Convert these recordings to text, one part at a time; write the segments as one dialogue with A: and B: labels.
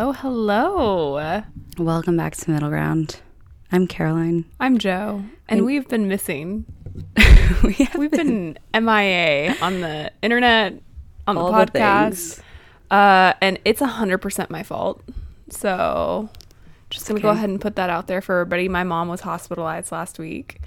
A: Hello, hello.
B: Welcome back to Middle Ground. I'm Caroline.
A: I'm Joe, and we've been missing.
B: we have
A: We've been MIA on the internet, on the
B: All the
A: podcast, uh, and it's hundred percent my fault. So, just gonna go ahead and put that out there for everybody. My mom was hospitalized last week,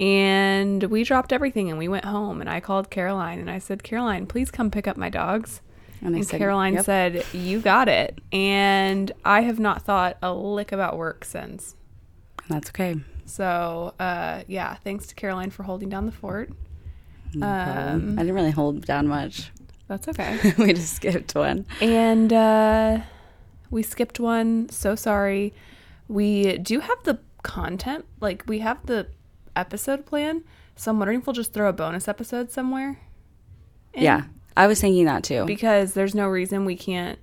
A: and we dropped everything and we went home. And I called Caroline and I said, "Caroline, please come pick up my dogs."
B: And
A: And
B: said,
A: Caroline
B: "Yep."
A: said, "You got it." And I have not thought a lick about work since.
B: That's okay.
A: So, uh, yeah, thanks to Caroline for holding down the fort.
B: No.
A: Um,
B: I didn't really hold down much.
A: That's okay.
B: we just skipped one.
A: and uh, we skipped one. So sorry. We do have the content, like, we have the episode plan. So I'm wondering if we'll just throw a bonus episode somewhere. in,
B: Yeah, I was thinking that too.
A: Because there's no reason we can't.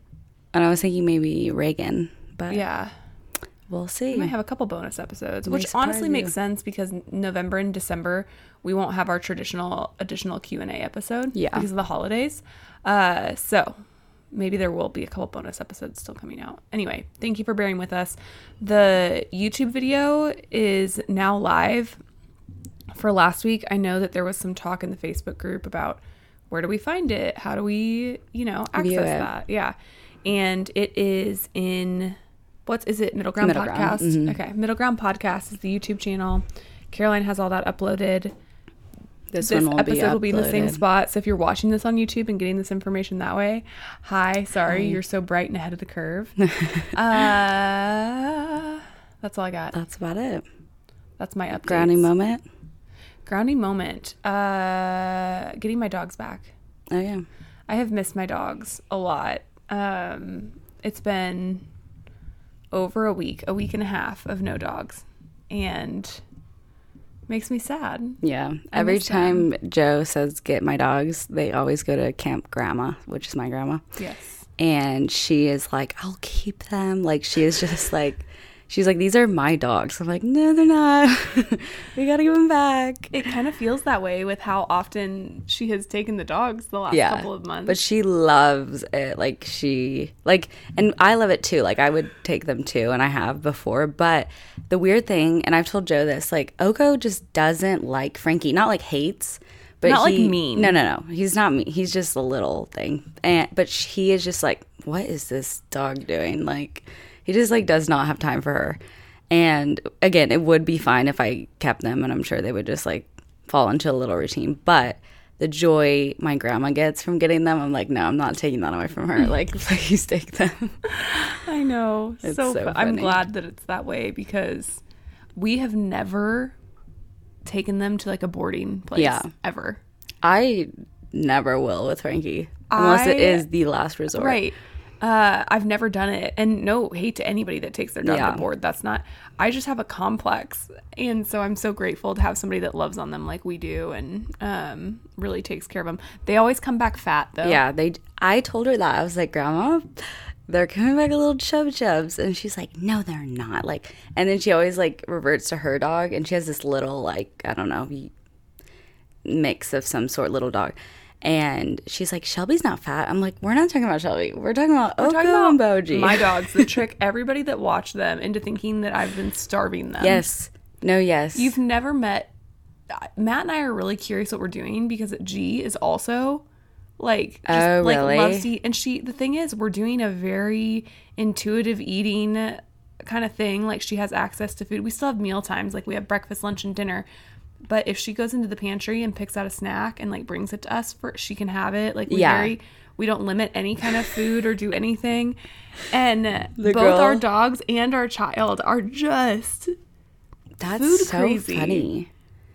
B: and I was thinking maybe Reagan, but
A: Yeah.
B: we'll see.
A: We might have a couple bonus episodes, which honestly makes sense because November and December we won't have our traditional additional Q and A episode,
B: Yeah.
A: because of the holidays. Uh, so maybe there will be a couple bonus episodes still coming out. Anyway, thank you for bearing with us. The YouTube video is now live. For last week, I know that there was some talk in the Facebook group about where do we find it? How do we, you know, access that? Yeah. And it is in what's is it Middle Ground
B: Middle Ground,
A: Podcast?
B: mhm.
A: Okay. Middle Ground Podcast is the YouTube channel. Caroline has all that uploaded.
B: this,
A: This
B: will
A: episode
B: be
A: will be in the same spot. So if you're watching this on YouTube and getting this information that way, hi, sorry,
B: Hi.
A: you're so bright and ahead of the curve. uh, that's all I got.
B: That's about it.
A: That's my update.
B: Grounding moment.
A: Grounding moment. Uh, getting my dogs back.
B: Oh yeah.
A: I have missed my dogs a lot. Um, it's been over a week, a week and a half of no dogs, and makes me sad.
B: Yeah.
A: I
B: Every
A: miss them.
B: time Joe says get my dogs, they always go to Camp Grandma, which is my grandma.
A: Yes.
B: and she is like, I'll keep them. Like she is just like, she's like, these are my dogs. I'm like, no, they're not. we gotta give them back.
A: It kind of feels that way with how often she has taken the dogs the last
B: Yeah,
A: couple of months.
B: but she loves it. Like she like, and I love it too. Like I would take them too, and I have before. But the weird thing, and I've told Joe this, like Oko just doesn't like Frankie. Not like hates. But
A: Not, like,
B: he-
A: mean.
B: No, no, no. He's not mean. He's just a little thing. And but he is just like, what is this dog doing? Like, he just like does not have time for her. And again, it would be fine if I kept them, and I'm sure they would just like fall into a little routine. But the joy my grandma gets from getting them, I'm like, no, I'm not taking that away from her. Like, please take them.
A: I know.
B: It's
A: so
B: so
A: fu- I'm glad that it's that way because we have never taken them to like a boarding place
B: Yeah.
A: ever.
B: I never will with Frankie unless it
A: I-
B: is the last resort.
A: Right. Uh, I've never done it, and no hate to anybody that takes their dog
B: Yeah.
A: to board. That's not. I just have a complex, and so I'm so grateful to have somebody that loves on them like we do, and um, really takes care of them. They always come back fat though.
B: Yeah, they. I told her that I was like, Grandma, they're coming back a little chub chubs, and she's like, No, they're not. Like, and then she always like reverts to her dog, and she has this little like I don't know mix of some sort, little dog. And she's like, Shelby's not fat. I'm like, we're not talking about Shelby. We're talking about Oko
A: Talking
B: and Boji.
A: my dogs that trick everybody that watched them into thinking that I've been starving them.
B: yes. No. Yes.
A: You've never met Matt and I are really curious what we're doing because G is also like just
B: Oh,
A: like
B: really?
A: loves to eat. And she the thing is we're doing a very intuitive eating kind of thing. Like she has access to food. We still have meal times, like we have breakfast, lunch, and dinner. But if she goes into the pantry and picks out a snack and like brings it to us for she can have it. Like we
B: Yeah.
A: very we don't limit any kind of food or do anything. And both
B: girl-
A: our dogs and our child are just
B: That's
A: food
B: so
A: crazy.
B: funny.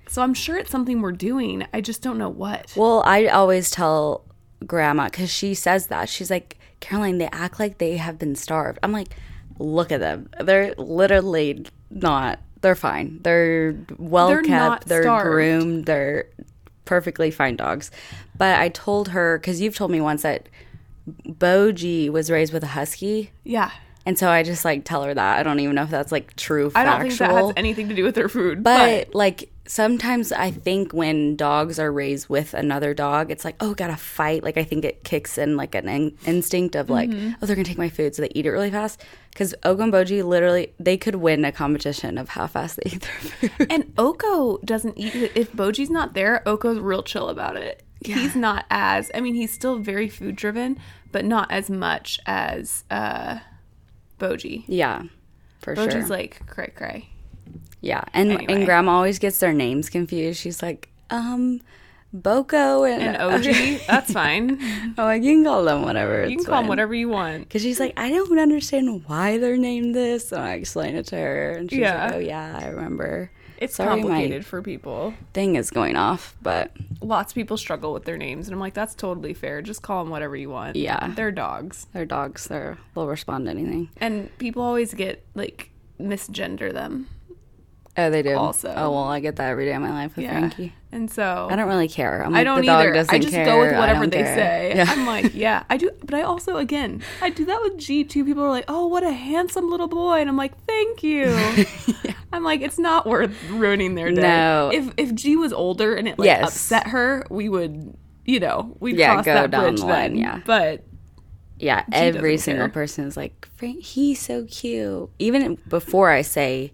A: so I'm sure it's something we're doing. I just don't know what.
B: Well, I always tell grandma because she says that. She's like, Caroline, they act like they have been starved. I'm like, look at them. They're literally not. They're fine. They're well
A: They're
B: kept. They're
A: starved.
B: groomed. They're perfectly fine dogs. But I told her, because you've told me once that Boji was raised with a husky.
A: Yeah.
B: And so I just like tell her that. I don't even know if that's like true
A: I don't think that has anything to do with their food.
B: But, like sometimes I think when dogs are raised with another dog, it's like, oh, gotta fight. Like I think it kicks in like an in- instinct of like,
A: Mm-hmm.
B: oh, they're gonna take my food, so they eat it really fast. Because Oko and Boji literally, they could win a competition of how fast they eat their food.
A: And Oko doesn't eat it. If Boji's not there, Oko's real chill about it. He's not as, I mean, he's still very food driven, but not as much as uh, Boji.
B: yeah, for
A: Boji's
B: sure.
A: like cray cray.
B: Yeah, and
A: Anyway.
B: and Grandma always gets their names confused. She's like, um, Boko and,
A: And OG, that's fine.
B: I'm like, you can call them whatever.
A: You can call them whatever you want.
B: Because she's like, I don't understand why they're named this. And I explain it to her. And she's
A: Yeah.
B: like, oh, yeah, I remember.
A: It's
B: Sorry,
A: complicated for people.
B: Thing is going off. But
A: Lots of people struggle with their names, and I'm like, that's totally fair. Just call them whatever you want.
B: Yeah.
A: they're dogs,
B: they're dogs. They're, they'll respond to anything.
A: and people always get like misgender them.
B: Oh, they do.
A: Also.
B: Oh, well, I get that every day of my life with
A: Yeah,
B: Frankie.
A: and so
B: I don't really care. I'm
A: I don't
B: the dog
A: either.
B: doesn't
A: I just
B: care.
A: go with whatever they
B: care.
A: say.
B: Yeah.
A: I'm like, yeah, I do. But I also, again, I do that with G too. People are like, oh, what a handsome little boy, and I'm like, thank you. I'm like, it's not worth ruining their day.
B: No.
A: If if G was older and it like
B: Yes.
A: upset her, we would, you know, we'd
B: Yeah,
A: cross
B: go
A: that
B: down
A: bridge
B: the line,
A: then.
B: yeah.
A: But
B: Yeah, every single
A: care.
B: person is like, Frank, he's so cute. Even before I say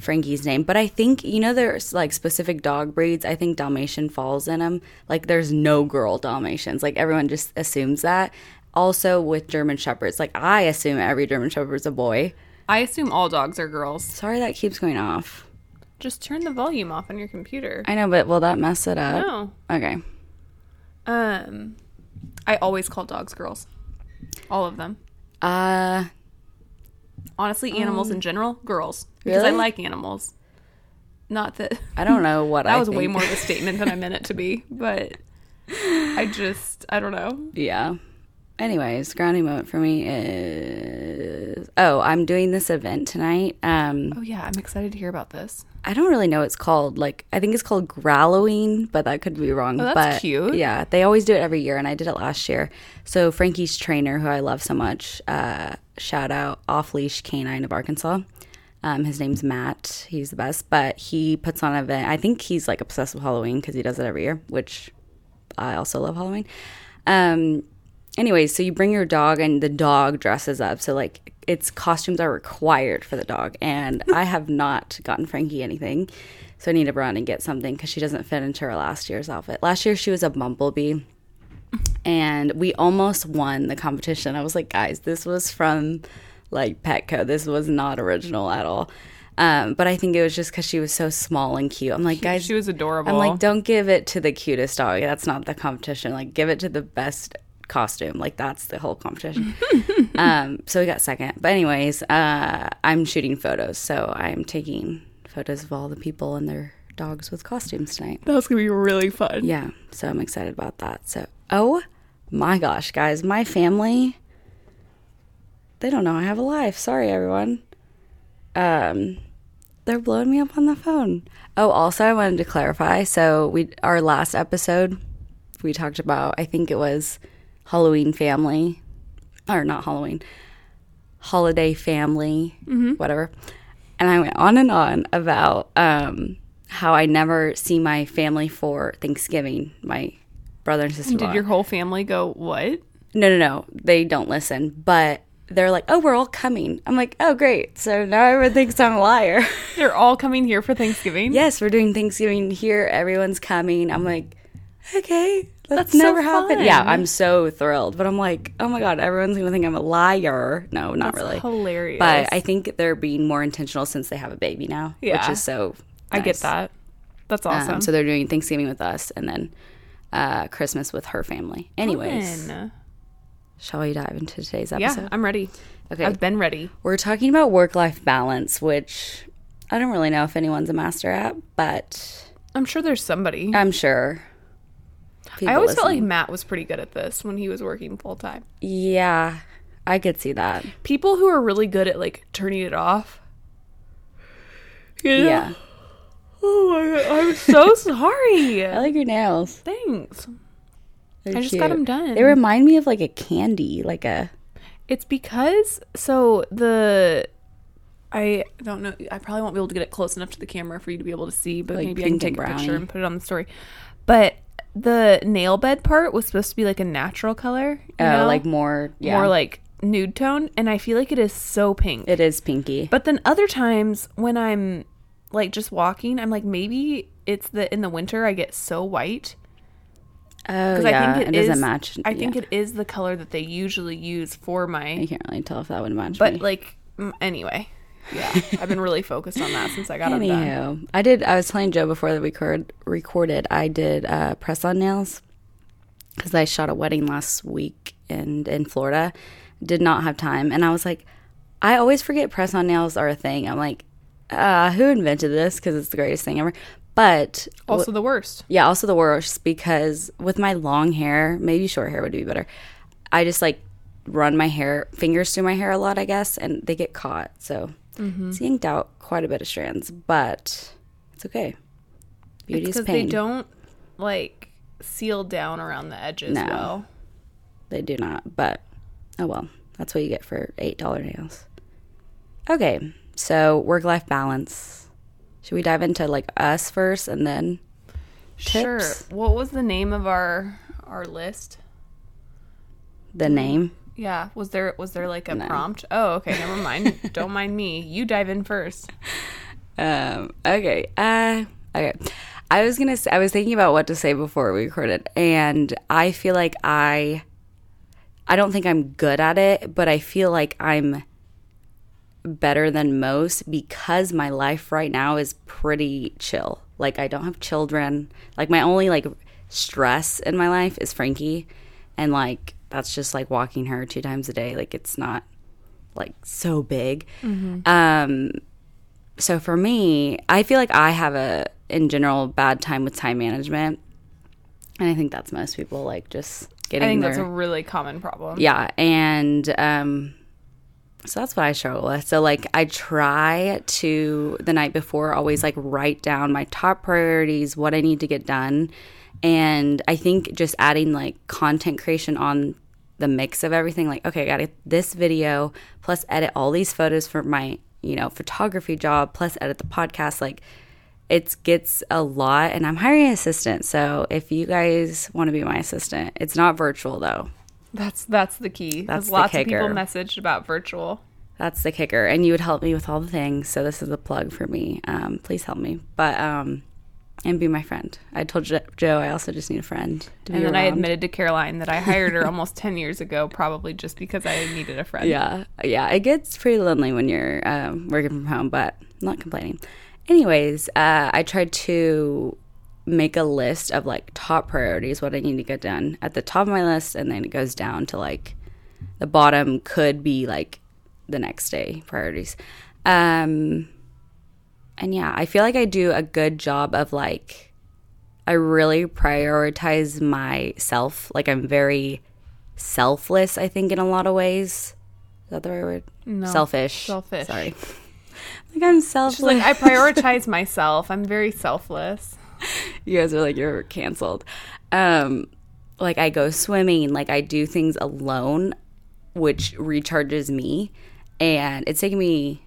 B: Frankie's name, but I think you know there's like specific dog breeds. I think Dalmatian falls in them. Like there's no girl Dalmatians. Like everyone just assumes that. Also with German shepherds, like I assume every German shepherd's a boy.
A: I assume all dogs are girls.
B: Sorry that keeps going off.
A: Just turn the volume off on your computer.
B: I know, but will that mess it up?
A: No.
B: Okay.
A: Um, I always call dogs girls. All of them.
B: Uh
A: Honestly, animals in um, general, girls. Because I like animals. Not that
B: I don't know what
A: that
B: I
A: was way more of a statement than I meant it to be, but I just I don't know.
B: Yeah. Anyways, grounding moment for me is oh, I'm doing this event tonight. Um,
A: Oh yeah, I'm excited to hear about this.
B: I don't really know what it's called. Like, I think it's called Growlowing, but that could be wrong.
A: Oh, that's
B: but
A: cute.
B: Yeah, they always do it every year, and I did it last year. So Frankie's trainer, who I love so much, uh, shout out Off Leash Canine of Arkansas. Um, his name's Matt. He's the best, but he puts on an event. I think he's like obsessed with Halloween because he does it every year, which I also love Halloween. Um, anyways, so you bring your dog and the dog dresses up. So like its costumes are required for the dog, and I have not gotten Frankie anything. So I need to run and get something because she doesn't fit into her last year's outfit. Last year she was a bumblebee, and we almost won the competition. I was like, guys, this was from like Petco. This was not original at all. Um, but I think it was just because she was so small and cute. I'm like, guys,
A: She was adorable.
B: I'm like, don't give it to the cutest dog. That's not the competition. Like, give it to the best costume. Like, that's the whole competition. um, so we got second. But anyways, uh, I'm shooting photos, so I'm taking photos of all the people and their dogs with costumes tonight.
A: that was gonna be really fun.
B: Yeah, so I'm excited about that. So, oh my gosh, guys, my family. They don't know I have a life. Sorry, everyone. Um, they're blowing me up on the phone. Oh, also, I wanted to clarify. So, we our last episode, we talked about. I think it was Halloween family, or not Halloween, holiday family, whatever. And I went on and on about um, how I never see my family for Thanksgiving. My brother and sister.
A: Did your whole family go what?
B: No, no, no. They don't listen, but they're like, "Oh, we're all coming." I'm like, "Oh, great!" So now everyone thinks I'm a liar.
A: They're all coming here for Thanksgiving.
B: yes, we're doing Thanksgiving here. Everyone's coming. I'm like, okay, that's,
A: That's so
B: never happened. Yeah. I'm so thrilled. But I'm like, oh my god, everyone's gonna think I'm a liar. No, not
A: That's
B: really.
A: hilarious.
B: But I think they're being more intentional since they have a baby now,
A: yeah.
B: which is so.
A: I get that. That's
B: Um,
A: awesome.
B: so they're doing Thanksgiving with us, and then uh, Christmas with her family. Anyways,
A: Fun.
B: shall we dive into today's episode?
A: yeah,
B: episode?
A: I'm ready.
B: Okay.
A: I've been ready.
B: We're talking about work life balance, which I don't really know if anyone's a master at, but
A: I'm sure there's somebody.
B: I'm sure.
A: I always felt like Matt was pretty good at this when he was working full time.
B: yeah, I could see that.
A: People who are really good at like turning it off. You know?
B: Yeah,
A: Oh my god, I'm so sorry.
B: I like your nails.
A: Thanks.
B: They're
A: I just got them done.
B: They remind me of like a candy, like a
A: It's because so the I don't know. I probably won't be able to get it close enough to the camera for you to be able to see, but
B: Like
A: maybe I can take a picture and put it on the story. But the nail bed part was supposed to be like a natural color. you
B: Oh,
A: know?
B: like more, yeah.
A: more like nude tone, and I feel like it is so pink.
B: it is pinky.
A: But then other times when I'm like just walking, I'm like maybe it's the in the winter I get so white
B: oh, yeah.
A: I think
B: it,
A: it is-
B: doesn't match.
A: I think
B: yeah.
A: it is the color that they usually use for my.
B: I can't really tell if that would match.
A: But
B: me.
A: like anyway, yeah, I've been really focused on that since I got.
B: Anywho, I did. I was telling Joe before that we record, recorded. I did uh, press on nails because I shot a wedding last week in in Florida. Did not have time, and I was like, I always forget press on nails are a thing. I'm like, uh, who invented this? Because it's the greatest thing ever. But
A: Also the worst.
B: yeah, also the worst because with my long hair, maybe short hair would be better. I just like run my hair fingers through my hair a lot, I guess, and they get caught. So
A: Mm-hmm.
B: it's yanked out quite a bit of strands, but it's okay. Beauty
A: It's
B: is
A: because they don't like seal down around the edges
B: No.
A: well.
B: They do not, but oh well. That's what you get for eight dollar nails. Okay, so work life balance. Should we dive into like us first and then tips? Sure.
A: What was the name of our our list?
B: the name?
A: Yeah, was there was there like a
B: No.
A: prompt? Oh, okay, never mind. Don't mind me. You dive in first.
B: Um, okay. Uh, okay. I was gonna. Say, I was thinking about what to say before we recorded, and I feel like I. I don't think I'm good at it, but I feel like I'm better than most because my life right now is pretty chill. Like I don't have children. Like my only like stress in my life is Frankie, and like that's just like walking her two times a day. Like it's not like so big. Um so for me, I feel like I have a in general bad time with time management. And I think that's most people like just getting
A: I think
B: their
A: that's a really common problem.
B: yeah, and um so that's what I struggle with. So like I try to the night before always like write down my top priorities, what I need to get done. And I think just adding like content creation on the mix of everything like okay, I got to this video plus edit all these photos for my, you know, photography job plus edit the podcast like it gets a lot and I'm hiring an assistant. So if you guys want to be my assistant, it's not virtual though.
A: That's that's the key.
B: That's the
A: lots of people
B: kicker.
A: messaged about virtual.
B: That's the kicker. And you would help me with all the things. So this is a plug for me. Um, please help me. But um and be my friend. I told Jo- Joe I also just need a friend to
A: And then I admitted to Caroline that I hired her almost 10 years ago, probably just because I needed a friend.
B: Yeah, yeah. It gets pretty lonely when you're um, working from home, but not complaining. Anyways, uh, I tried to make a list of like top priorities, what I need to get done at the top of my list, and then it goes down to like the bottom could be like the next day priorities. Um, and yeah, I feel like I do a good job of like I really prioritize myself. Like I'm very selfless, I think, in a lot of ways. Is that the right word?
A: No.
B: Selfish.
A: Selfish.
B: Sorry. like I'm selfless.
A: She's like, I prioritize myself. I'm very selfless.
B: you guys are like you're canceled. Um, like I go swimming, like I do things alone, which recharges me, and it's taken me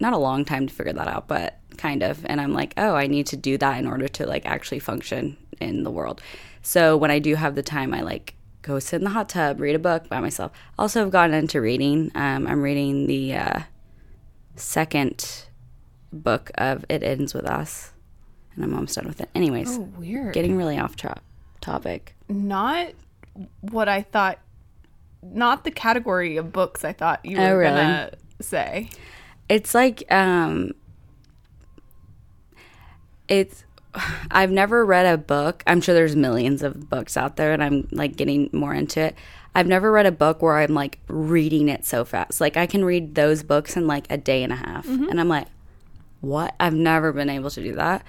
B: not a long time to figure that out, but kind of. And I'm like, oh, I need to do that in order to like actually function in the world. So when I do have the time, I like go sit in the hot tub, read a book by myself. Also, have gotten into reading. Um, I'm reading the uh, second book of It Ends with Us, and I'm almost done with it. Anyways,
A: Oh, weird.
B: getting really off tra- topic.
A: not what I thought, not the category of books I thought you
B: Oh,
A: were
B: really?
A: gonna say.
B: It's like um it's I've never read a book. I'm sure there's millions of books out there and I'm like getting more into it. I've never read a book where I'm like reading it so fast. Like I can read those books in like a day and a half. And I'm like, what? I've never been able to do that.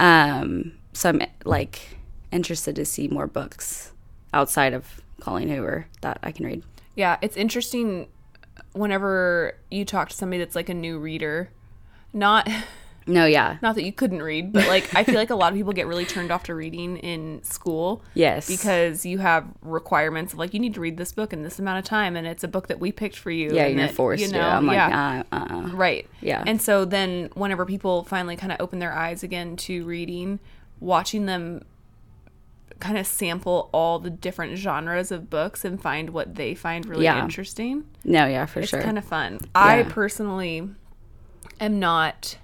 B: Um so I'm like interested to see more books outside of Colleen Hoover that I can read.
A: Yeah, it's interesting whenever you talk to somebody that's like a new reader, not
B: No, yeah.
A: Not that you couldn't read, but like I feel like a lot of people get really turned off to reading in school.
B: Yes.
A: Because you have requirements of like you need to read this book in this amount of time and it's a book that we picked for you.
B: Yeah,
A: and
B: you're
A: that,
B: forced
A: you
B: to.
A: know,
B: I'm like,
A: yeah.
B: uh, uh,
A: Right.
B: Yeah.
A: And so then whenever people finally kind of open their eyes again to reading, watching them kind of sample all the different genres of books and find what they find really
B: Yeah.
A: interesting.
B: no, yeah, for
A: It's
B: sure.
A: It's kind of fun. I personally am not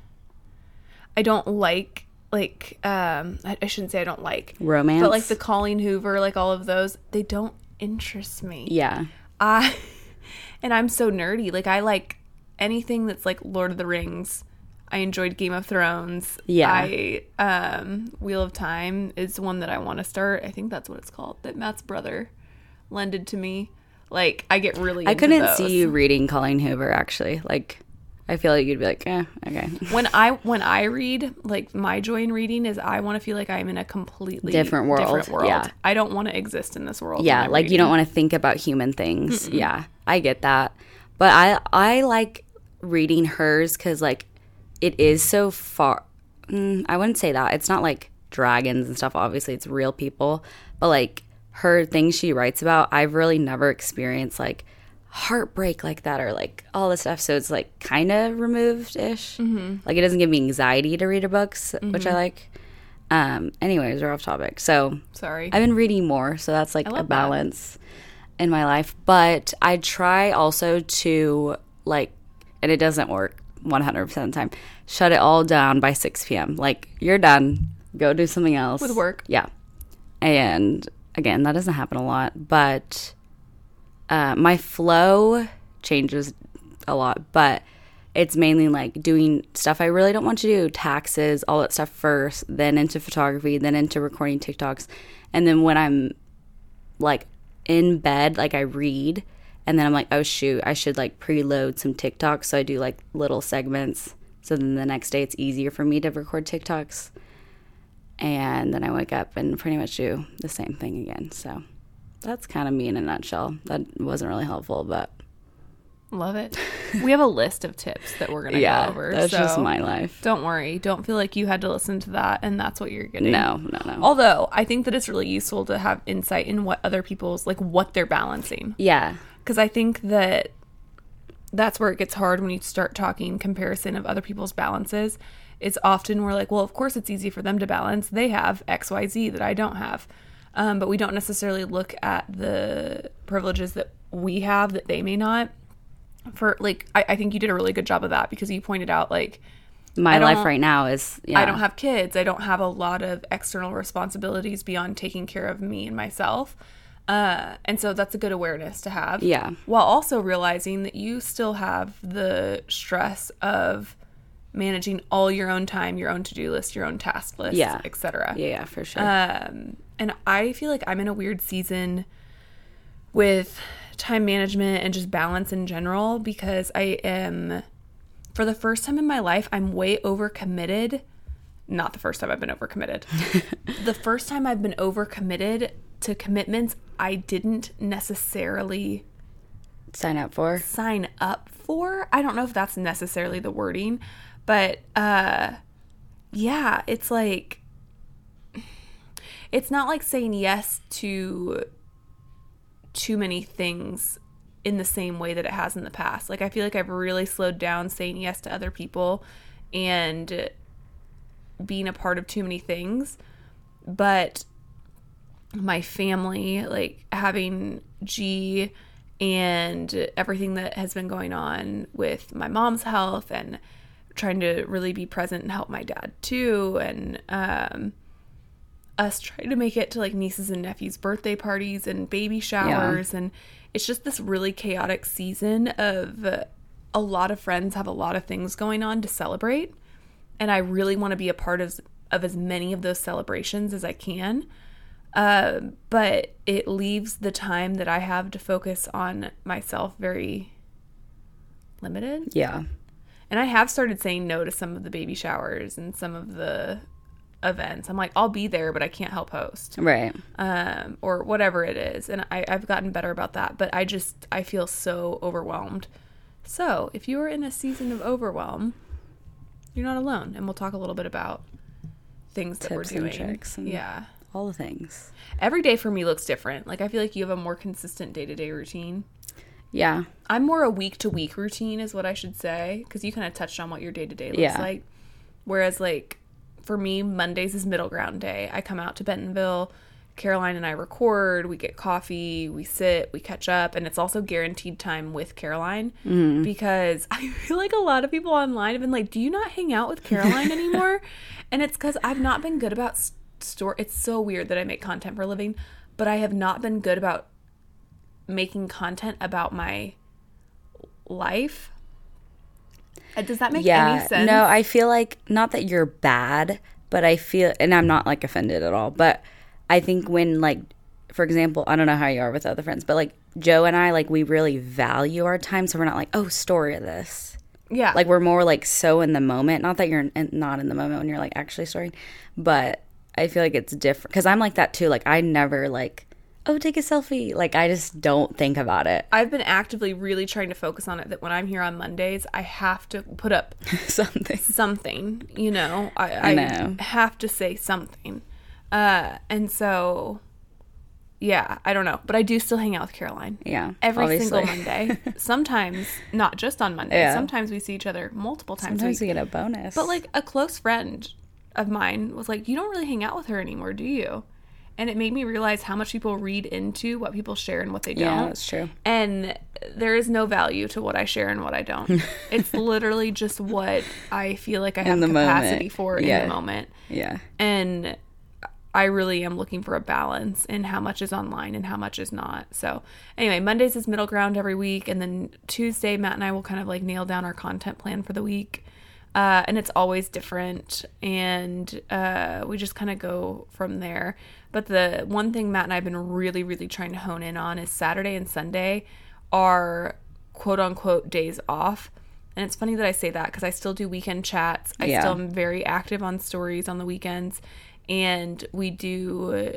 A: I don't like like um I, I shouldn't say I don't like
B: Romance?
A: But like the Colleen Hoover, like all of those, they don't interest me.
B: yeah.
A: I and I'm so nerdy. Like I like anything that's like Lord of the Rings. I enjoyed Game of Thrones.
B: Yeah.
A: I um Wheel of Time is one that I want to start. I think that's what it's called. That Matt's brother lended to me. Like I get really
B: I couldn't
A: those.
B: see you reading Colleen Hoover actually. Like, I feel like you'd be like, eh, okay.
A: when I when I read, like my joy in reading is I want to feel like I'm in a completely
B: Different world, yeah.
A: I don't want to exist in this world.
B: yeah like you don't want to think about human things yeah i get that but i i like reading hers because like it is so far mm, i wouldn't say that. It's not like dragons and stuff. Obviously it's real people. But like her things she writes about i've really never experienced like heartbreak like that or like all this stuff. So it's like kind of removed ish mm-hmm. like it doesn't give me anxiety to read her books which i like. Um anyways we're off topic. So
A: Sorry.
B: I've been reading more, so that's like a
A: love that.
B: balance in my life. But I try also to like, and it doesn't work 100% of the time, shut it all down by 6 p.m. Like, you're done, go do something else.
A: With work.
B: Yeah. And again, that doesn't happen a lot, but uh, my flow changes a lot, but it's mainly like doing stuff I really don't want to do, taxes, all that stuff first, then into photography, then into recording TikToks. And then when I'm like in bed, like I read, and then I'm like, oh shoot, I should like preload some TikToks. So I do like little segments. So then the next day it's easier for me to record TikToks. And then I wake up and pretty much do the same thing again. So that's kind of me in a nutshell. That wasn't really helpful, but
A: Love it. We have a list of tips that we're gonna
B: yeah,
A: go over.
B: that's just my life.
A: Don't worry. Don't feel like you had to listen to that and that's what you're getting.
B: No, no, no.
A: Although I think that it's really useful to have insight in what other people's like what they're balancing.
B: Yeah,
A: Because I think that that's where it gets hard when you start talking comparison of other people's balances. It's often we're like, well, of course it's easy for them to balance. They have X, Y, Z that I don't have. Um, but we don't necessarily look at the privileges that we have that they may not. For like, I, I think you did a really good job of that because you pointed out like
B: my life right now is yeah.
A: I don't have kids. I don't have a lot of external responsibilities beyond taking care of me and myself. Uh, and so that's a good awareness to have.
B: Yeah.
A: While also realizing that you still have the stress of managing all your own time, your own to-do list, your own task list,
B: Yeah.
A: etc.
B: Yeah, yeah, for sure.
A: Um, and I feel like I'm in a weird season with time management and just balance in general because I am, for the first time in my life, I'm way overcommitted. Not the first time I've been overcommitted. the first time I've been overcommitted to commitments I didn't necessarily
B: Sign up for.
A: sign up for. I don't know if that's necessarily the wording, but uh yeah, it's like it's not like saying yes to too many things in the same way that it has in the past. Like I feel like I've really slowed down saying yes to other people and being a part of too many things. But my family, like having G and everything that has been going on with my mom's health and trying to really be present and help my dad too. And um us trying to make it to like nieces and nephews birthday parties and baby showers. And it's just this really chaotic season of uh, a lot of friends have a lot of things going on to celebrate. And I really want to be a part of of as many of those celebrations as I can uh, but it leaves the time that I have to focus on myself very limited.
B: Yeah.
A: And I have started saying no to some of the baby showers and some of the events. I'm like, I'll be there, but I can't help host,
B: Right.
A: um, or whatever it is. And I, I've gotten better about that. But I just I feel so overwhelmed. So if you are in a season of overwhelm, you're not alone. And we'll talk a little bit about things that we're
B: Tips and
A: doing.
B: tricks and-
A: yeah.
B: All the things.
A: Every day for me looks different. Like I feel like you have a more consistent day to day routine.
B: Yeah.
A: I'm more a week to week routine, is what I should say, because you kind of touched on what your day to day looks
B: Yeah.
A: like. Whereas, like, for me, Mondays is middle ground day. I come out to Bentonville, Caroline and I record, we get coffee, we sit, we catch up, and it's also guaranteed time with Caroline mm. because I feel like a lot of people online have been like, Do you not hang out with Caroline anymore? and it's because I've not been good about s- store. It's so weird that I make content for a living, but I have not been good about making content about my life. Uh, Does that make
B: yeah.
A: any sense?
B: No, I feel like not that you're bad, but I feel, and I'm not like offended at all, but I think when like, for example, I don't know how you are with other friends, but like Joe and I, like we really value our time, so we're not like, oh, story of this.
A: yeah,
B: Like we're more like so in the moment. Not that you're in, not in the moment when you're like actually storying, but I feel like it's different because I'm like that too. Like I never like, oh, take a selfie. Like I just don't think about it.
A: I've been actively really trying to focus on it. That when I'm here on Mondays, I have to put up
B: Something.
A: something. You know, I, I,
B: I know.
A: have to say something. Uh, and so, yeah, I don't know, but I do still hang out with Caroline.
B: Yeah.
A: Every single. Monday. Sometimes not just on Monday.
B: Yeah.
A: Sometimes we see each other multiple times. a
B: Sometimes you get a bonus.
A: But like a close friend of mine was like, "You don't really hang out with her anymore, do you?" And it made me realize how much people read into what people share and what they don't.
B: Yeah, that's true.
A: And there is no value to what I share and what I don't. it's literally just what I feel like I have
B: the
A: capacity
B: moment.
A: for in the moment.
B: Yeah.
A: And I really am looking for a balance in how much is online and how much is not. So, anyway, Mondays is middle ground every week. And then Tuesday, Matt and I will kind of like nail down our content plan for the week. Uh, and it's always different. And uh, we just kind of go from there. But the one thing Matt and I have been really, really trying to hone in on is Saturday and Sunday are quote unquote days off. And it's funny that I say that because I still do weekend chats. I
B: Yeah.
A: still am very active on stories on the weekends. And we do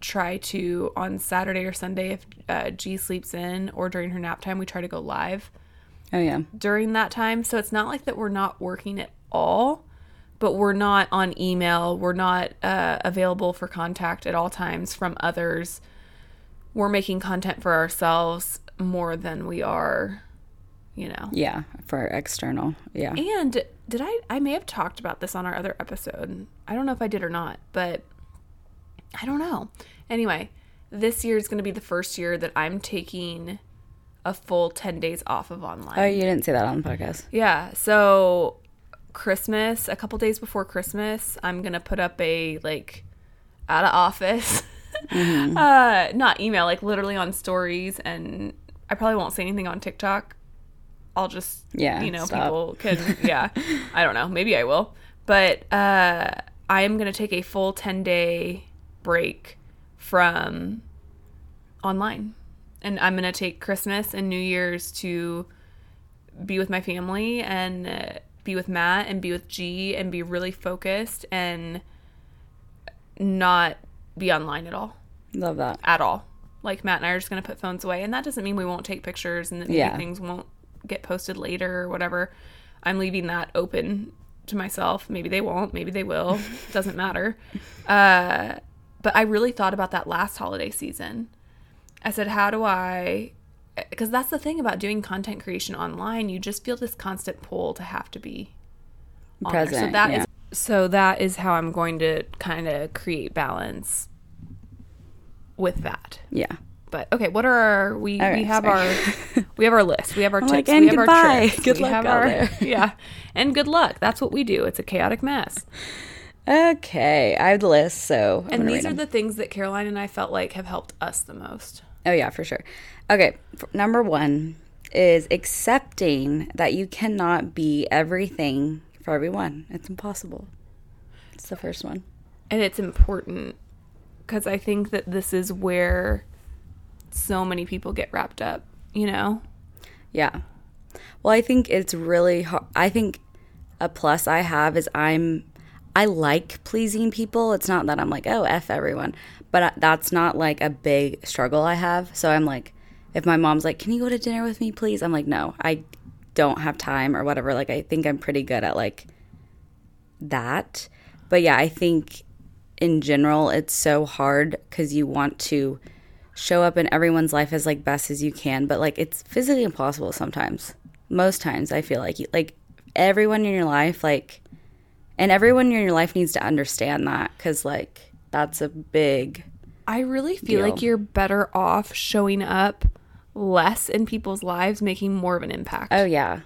A: try to, on Saturday or Sunday, if uh, G sleeps in or during her nap time, we try to go live
B: Oh yeah.
A: during that time. So it's not like that we're not working at all, but we're not on email. We're not uh, available for contact at all times from others. We're making content for ourselves more than we are, you know.
B: Yeah. For external. Yeah.
A: And did I? I may have talked about this on our other episode. I don't know if I did or not, but I don't know. Anyway, this year is going to be the first year that I'm taking a full 10 days off of online.
B: Oh, you didn't say that on the podcast.
A: Yeah. So Christmas, a couple days before Christmas, I'm gonna put up a like out of office. uh not email, like literally on stories and I probably won't say anything on TikTok. I'll just
B: Yeah,
A: you know,
B: stop.
A: people can yeah. I don't know. Maybe I will. But uh I am gonna take a full ten day break from online. And I'm gonna take Christmas and New Year's to be with my family and uh, be with Matt and be with G and be really focused and not be online at all.
B: Love that.
A: At all. Like Matt and I are just going to put phones away. And that doesn't mean we won't take pictures and that maybe
B: Yeah.
A: things won't get posted later or whatever. I'm leaving that open to myself. Maybe they won't. Maybe they will. doesn't matter. Uh, but I really thought about that last holiday season. I said, how do I because that's the thing about doing content creation online you just feel this constant pull to have to be there. so
B: Present,
A: that is
B: yeah.
A: so that is how i'm going to kind of create balance with that
B: Yeah.
A: but okay what are our we
B: All
A: we have
B: sorry.
A: our we have our list we have our tips
B: like, and
A: we have our tricks
B: Good
A: we
B: luck
A: our
B: there.
A: yeah and good luck that's what we do it's a chaotic mess
B: Okay. I have the list, so.
A: And these are
B: them.
A: the things that caroline and i felt like have helped us the most
B: Oh, yeah, for sure. Okay. Number one is accepting that you cannot be everything for everyone. It's impossible. It's the first one.
A: and it's important because I think that this is where so many people get wrapped up. You know,
B: Yeah. Well, I think it's really hard. I think a plus I have is I'm I like pleasing people. It's not that I'm like, "Oh, f everyone." But that's not like a big struggle I have. So I'm like if my mom's like, "Can you go to dinner with me, please?" I'm like, "No. I don't have time or whatever." Like I think I'm pretty good at like that. But yeah, I think in general it's so hard cuz you want to show up in everyone's life as like best as you can, but like it's physically impossible sometimes. Most times I feel like like everyone in your life like and everyone in your life needs to understand that cuz like that's a big
A: I really feel
B: Deal.
A: like you're better off showing up less in people's lives, making more of an impact.
B: Oh yeah.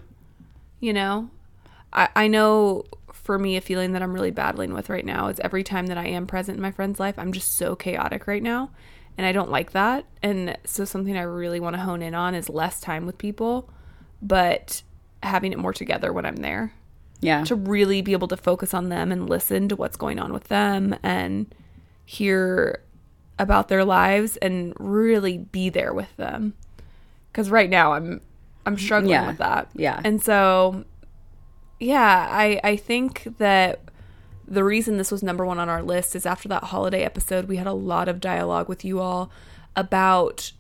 A: you know I, I know for me a feeling that i'm really battling with right now is every time that i am present in my friend's life i'm just so chaotic right now and i don't like that and so something i really want to hone in on is less time with people but having it more together when i'm there
B: Yeah.
A: to really be able to focus on them and listen to what's going on with them and hear about their lives and really be there with them because right now i'm i'm struggling
B: Yeah.
A: with that
B: Yeah.
A: and so yeah i i think that the reason this was number one on our list is after that holiday episode we had a lot of dialogue with you all about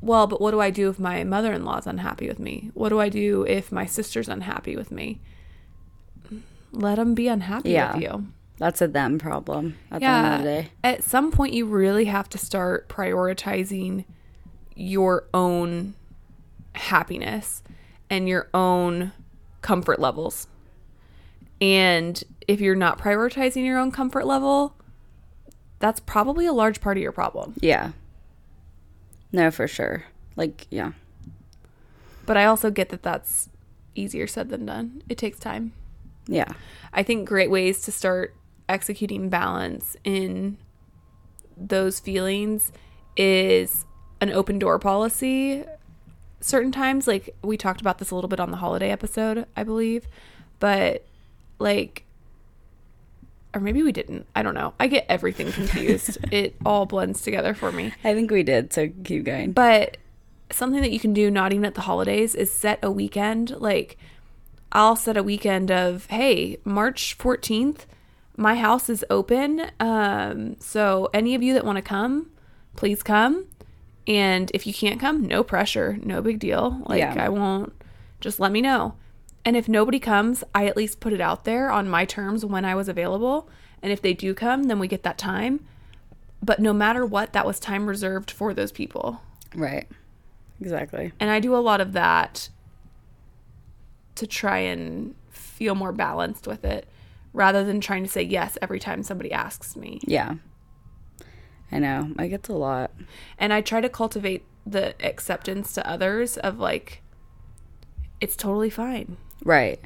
A: well but what do i do if my mother-in-law's unhappy with me what do i do if my sister's unhappy with me let them be unhappy
B: Yeah.
A: with you
B: That's a them problem at the end of the day.
A: at some point you really have to start prioritizing your own happiness and your own comfort levels. And if you're not prioritizing your own comfort level, that's probably a large part of your problem.
B: Yeah. No, for sure. Like, yeah.
A: But I also get that that's easier said than done. It takes time.
B: Yeah.
A: I think great ways to start executing balance in those feelings is an open door policy. Certain times, like we talked about this a little bit on the holiday episode, I believe, but like, or maybe we didn't. I don't know. I get everything confused. it all blends together for me.
B: I think we did, so keep going.
A: But something that you can do, not even at the holidays, is set a weekend. Like, I'll set a weekend of, hey, March 14th, my house is open. Um, so, any of you that want to come, please come. And if you can't come, no pressure, no big deal. Like,
B: Yeah.
A: I won't, just let me know. And if nobody comes, I at least put it out there on my terms when I was available. And if they do come, then we get that time. But no matter what, that was time reserved for those people.
B: Right. Exactly.
A: And I do a lot of that to try and feel more balanced with it rather than trying to say yes every time somebody asks me.
B: Yeah. I know. I get a lot.
A: And I try to cultivate the acceptance to others of like, it's totally fine.
B: Right.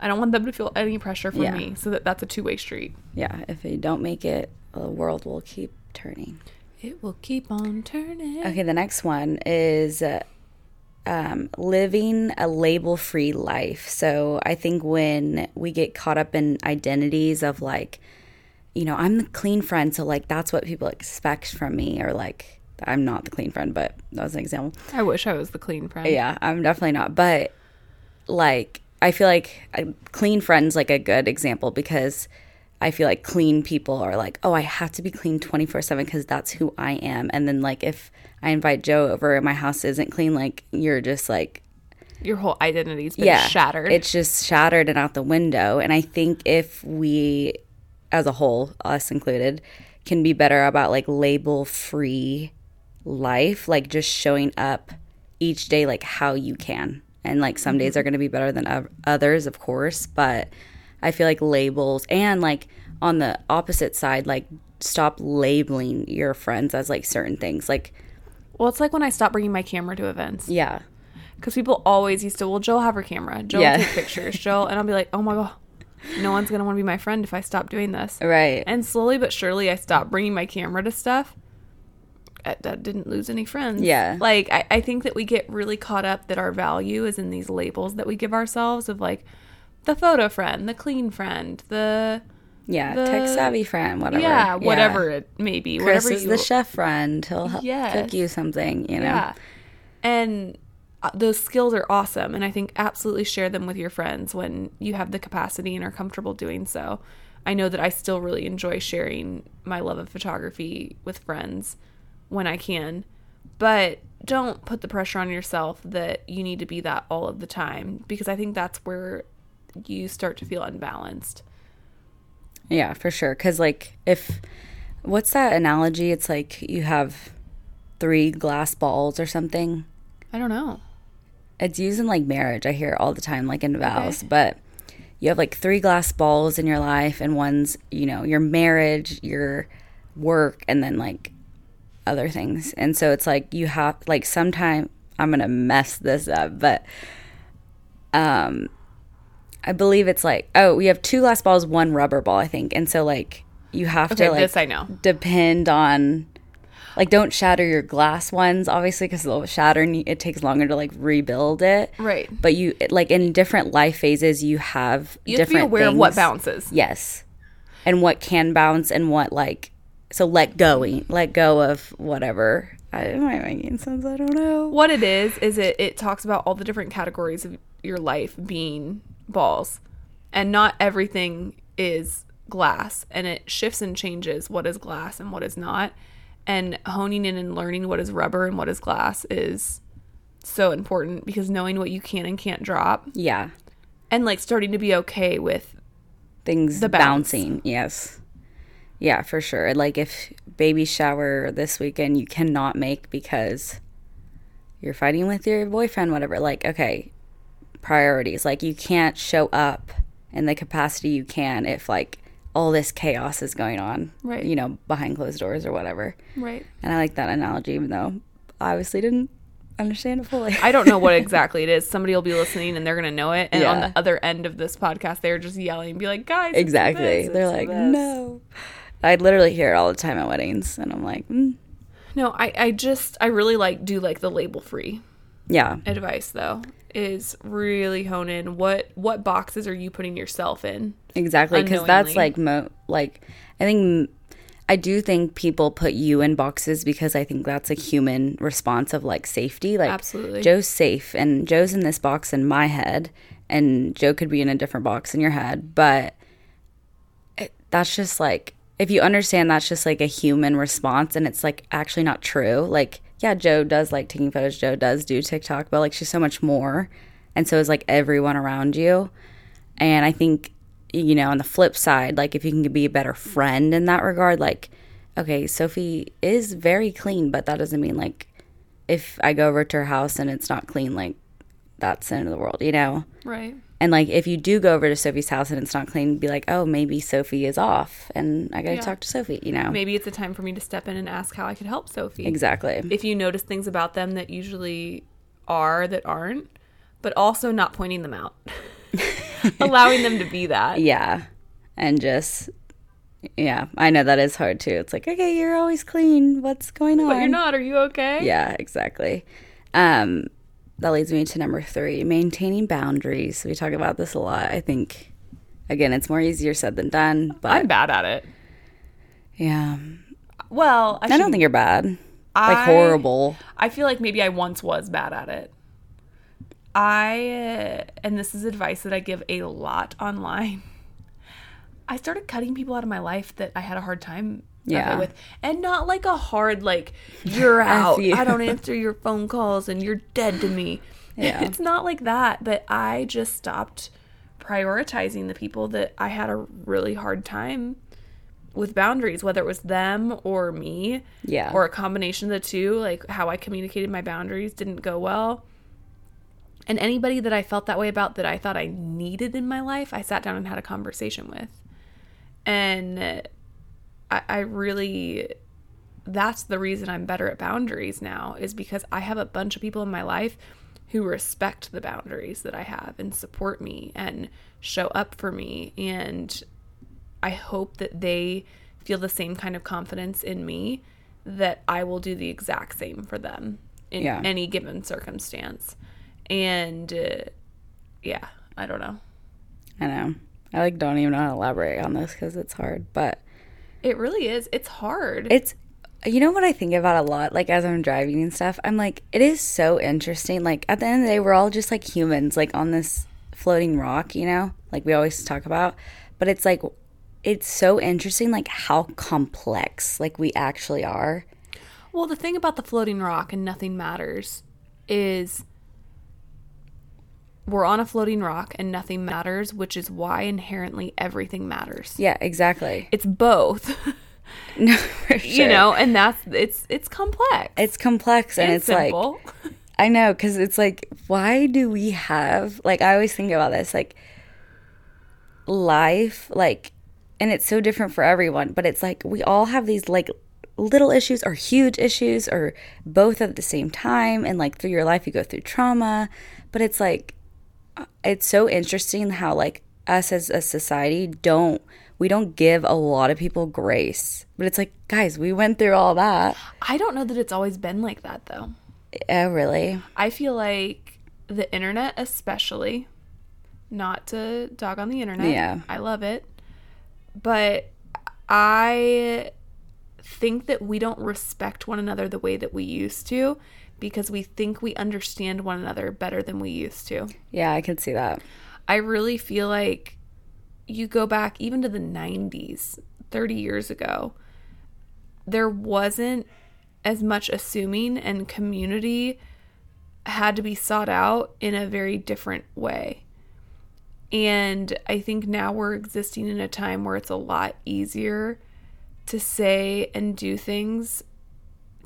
A: I don't want them to feel any pressure from
B: Yeah.
A: me so that that's a two way street.
B: Yeah. If you don't make it, the world will keep turning.
A: It will keep on turning.
B: Okay, the next one is uh, um, living a label free life. So I think when we get caught up in identities of like, you know, I'm the clean friend, so like that's what people expect from me, or like I'm not the clean friend, but that was an example.
A: I wish I was the clean friend.
B: Yeah, I'm definitely not. But like, I feel like a clean friend's like a good example because I feel like clean people are like, oh, I have to be clean 24 7 because that's who I am. And then, like, if I invite Joe over and my house isn't clean, like, you're just like,
A: Your whole identity's been
B: yeah,
A: shattered.
B: It's just shattered and out the window. And I think if we, as a whole, us included, can be better about like label free life, like just showing up each day like how you can. And like some mm-hmm. days are going to be better than others, of course, but I feel like labels and like on the opposite side, like stop labeling your friends as like certain things. Like,
A: well, it's like when I stopped bringing my camera to events.
B: yeah,
A: Because people always used to, well, Joe have her camera. Joe
B: Yeah.
A: take pictures. Joe, and I'll be like, oh my God, no one's going to want to be my friend if I stop doing this.
B: right.
A: And slowly but surely, I stopped bringing my camera to stuff. I, I didn't lose any friends.
B: Yeah.
A: Like, I, I think that we get really caught up that our value is in these labels that we give ourselves of like the photo friend, the clean friend, the.
B: yeah,
A: the-
B: tech savvy friend, whatever.
A: Yeah, whatever it may be.
B: Chris is
A: you,
B: the chef friend. He'll help
A: Yes.
B: cook you something, you know?
A: Yeah. And uh, those skills are awesome. And I think absolutely share them with your friends when you have the capacity and are comfortable doing so. I know that I still really enjoy sharing my love of photography with friends when I can. But don't put the pressure on yourself that you need to be that all of the time because I think that's where you start to feel unbalanced.
B: Yeah, for sure. Because, like, if what's that analogy? It's like you have three glass balls or something.
A: I don't know.
B: It's used in like marriage. I hear it all the time, like in vows. But you have like three glass balls in your life, and one's, you know, your marriage, your work, and then like other things. And so it's like you have, like, sometime I'm going to mess this up, but um, I believe it's like, oh, we have two glass balls, one rubber ball, I think. And so, like, you have
A: Okay,
B: to, like,
A: this I know.
B: depend on like don't shatter your glass ones obviously because they'll shatter and it takes longer to like rebuild it
A: Right.
B: but you like in different life phases you have
A: You have to be
B: different
A: aware of what bounces.
B: yes and what can bounce and what like so let going let go of whatever I, am I making sense i don't know
A: What it is is it it talks about all the different categories of your life being balls, and not everything is glass, and it shifts and changes what is glass and what is not, and honing in and learning what is rubber and what is glass is so important because knowing what you can and can't drop,
B: yeah.
A: And like starting to be okay with
B: things
A: The bounce.
B: bouncing yes. Yeah for sure. Like if baby shower this weekend you cannot make because you're fighting with your boyfriend whatever. Like okay priorities. Like you can't show up in the capacity you can if like all this chaos is going on
A: Right.
B: you know behind closed doors or whatever.
A: Right.
B: and i like that analogy even though I obviously didn't understand it fully.
A: I don't know what exactly it is. Somebody will be listening and they're gonna know it, and on the other end of this podcast, they're just yelling and be like, "Guys,
B: exactly.
A: this,
B: they're like
A: this."
B: no. I literally hear it all the time at weddings and i'm like mm,
A: No, I, I just I really like do like the label free
B: yeah.
A: advice though is really hone in what what boxes are you putting yourself in
B: Exactly, because that's like mo like I think I do think people put you in boxes because I think that's a human response of like safety. Like
A: Absolutely.
B: Joe's safe and Joe's in this box in my head, and Joe could be in a different box in your head, but it, that's just like if you understand that's just like a human response and it's like actually not true. Like yeah, Joe does like taking photos. Joe does do TikTok, but like she's so much more, and so is like everyone around you. And I think, you know, on the flip side, like if you can be a better friend in that regard, like, okay, Sophie is very clean, but that doesn't mean like if I go over to her house and it's not clean, like that's the end of the world, you know?
A: right
B: And like if you do go over to Sophie's house and it's not clean, be like, oh, maybe Sophie is off and I gotta
A: Yeah.
B: talk to Sophie, you know?
A: maybe it's a time for me to step in and ask how I could help Sophie
B: Exactly.
A: if you notice things about them that usually are that aren't but also not pointing them out allowing them to be that
B: Yeah. And just, yeah, I know that is hard too. It's like, okay, you're always clean. What's going on?
A: but you're not are you okay
B: Yeah, exactly. Um, that leads me to number three maintaining boundaries. We talk about this a lot. I think, again, it's more easier said than done, but
A: I'm bad at it
B: yeah,
A: well I,
B: I don't think you're bad. Like horrible.
A: I feel like maybe I once was bad at it. I, and this is advice that I give a lot online. I started cutting people out of my life that I had a hard time okay,
B: Yeah.
A: with. And not like a hard, like, you're out.
B: you.
A: I don't answer your phone calls and you're dead to me.
B: Yeah.
A: It's not like that, but I just stopped prioritizing the people that I had a really hard time with boundaries, whether it was them or me
B: Yeah.
A: or a combination of the two, like how I communicated my boundaries didn't go well. And anybody that I felt that way about that I thought I needed in my life, I sat down and had a conversation with. And I, I really, that's the reason I'm better at boundaries now, is because I have a bunch of people in my life who respect the boundaries that I have and support me and show up for me. And I hope that they feel the same kind of confidence in me that I will do the exact same for them in
B: Yeah.
A: any given circumstance. And uh, yeah, I don't know.
B: I know. I like don't even know how to elaborate on this because it's hard, but
A: It really is. It's hard.
B: it's you know what I think about a lot, like as I'm driving and stuff. I'm like, it is so interesting. Like at the end of the day, we're all just like humans, like on this floating rock, you know, like we always talk about. But it's like, it's so interesting, like how complex, like we actually are.
A: well, the thing about the floating rock and nothing matters is we're on a floating rock and nothing matters, which is why inherently everything matters.
B: Yeah, exactly.
A: It's both.
B: No, for sure.
A: you know, and that's it's it's complex.
B: it's complex and,
A: and
B: it's like
A: simple.
B: I know because it's like, why do we have like I always think about this like life like, and it's so different for everyone, but it's like we all have these like little issues or huge issues or both at the same time, and like through your life you go through trauma, but it's like it's so interesting how like us as a society don't we don't give a lot of people grace but it's like guys we went through all that
A: I don't know that it's always been like that though.
B: oh really
A: I feel like the internet, especially, not to dog on the internet.
B: Yeah.
A: I love it. But I think that we don't respect one another the way that we used to because we think we understand one another better than we used to.
B: yeah i can see that
A: I really feel like you go back even to the 90s, 30 years ago, there wasn't as much assuming, and community had to be sought out in a very different way. And I think now we're existing in a time where it's a lot easier to say and do things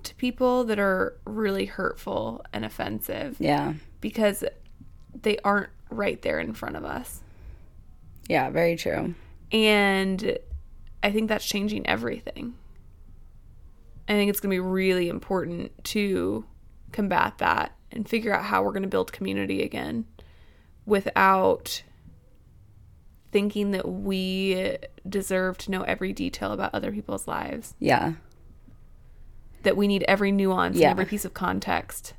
A: to people that are really hurtful and offensive
B: yeah
A: because they aren't right there in front of us.
B: yeah very true
A: And I think that's changing everything. I think it's going to be really important to combat that and figure out how we're going to build community again without thinking that we deserve to know every detail about other people's lives,
B: yeah
A: that we need every nuance
B: Yeah.
A: and every piece of context.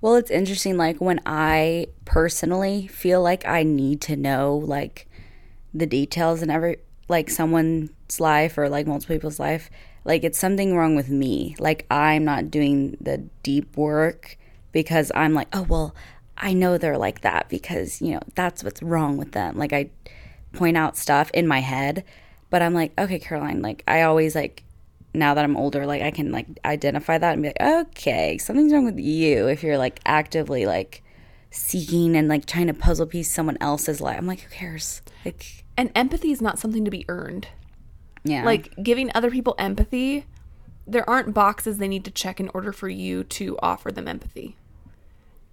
B: well it's interesting like when i personally feel like i need to know like the details in every like someone's life or like multiple people's life like it's something wrong with me like i'm not doing the deep work because i'm like oh well i know they're like that because you know that's what's wrong with them like i point out stuff in my head but i'm like okay caroline like i always like now that i'm older like i can like identify that and be like okay something's wrong with you if you're like actively like seeking and like trying to puzzle piece someone else's life. I'm like who cares? Like
A: And empathy is not something to be earned.
B: yeah.
A: Like giving other people empathy there aren't boxes they need to check in order for you to offer them empathy.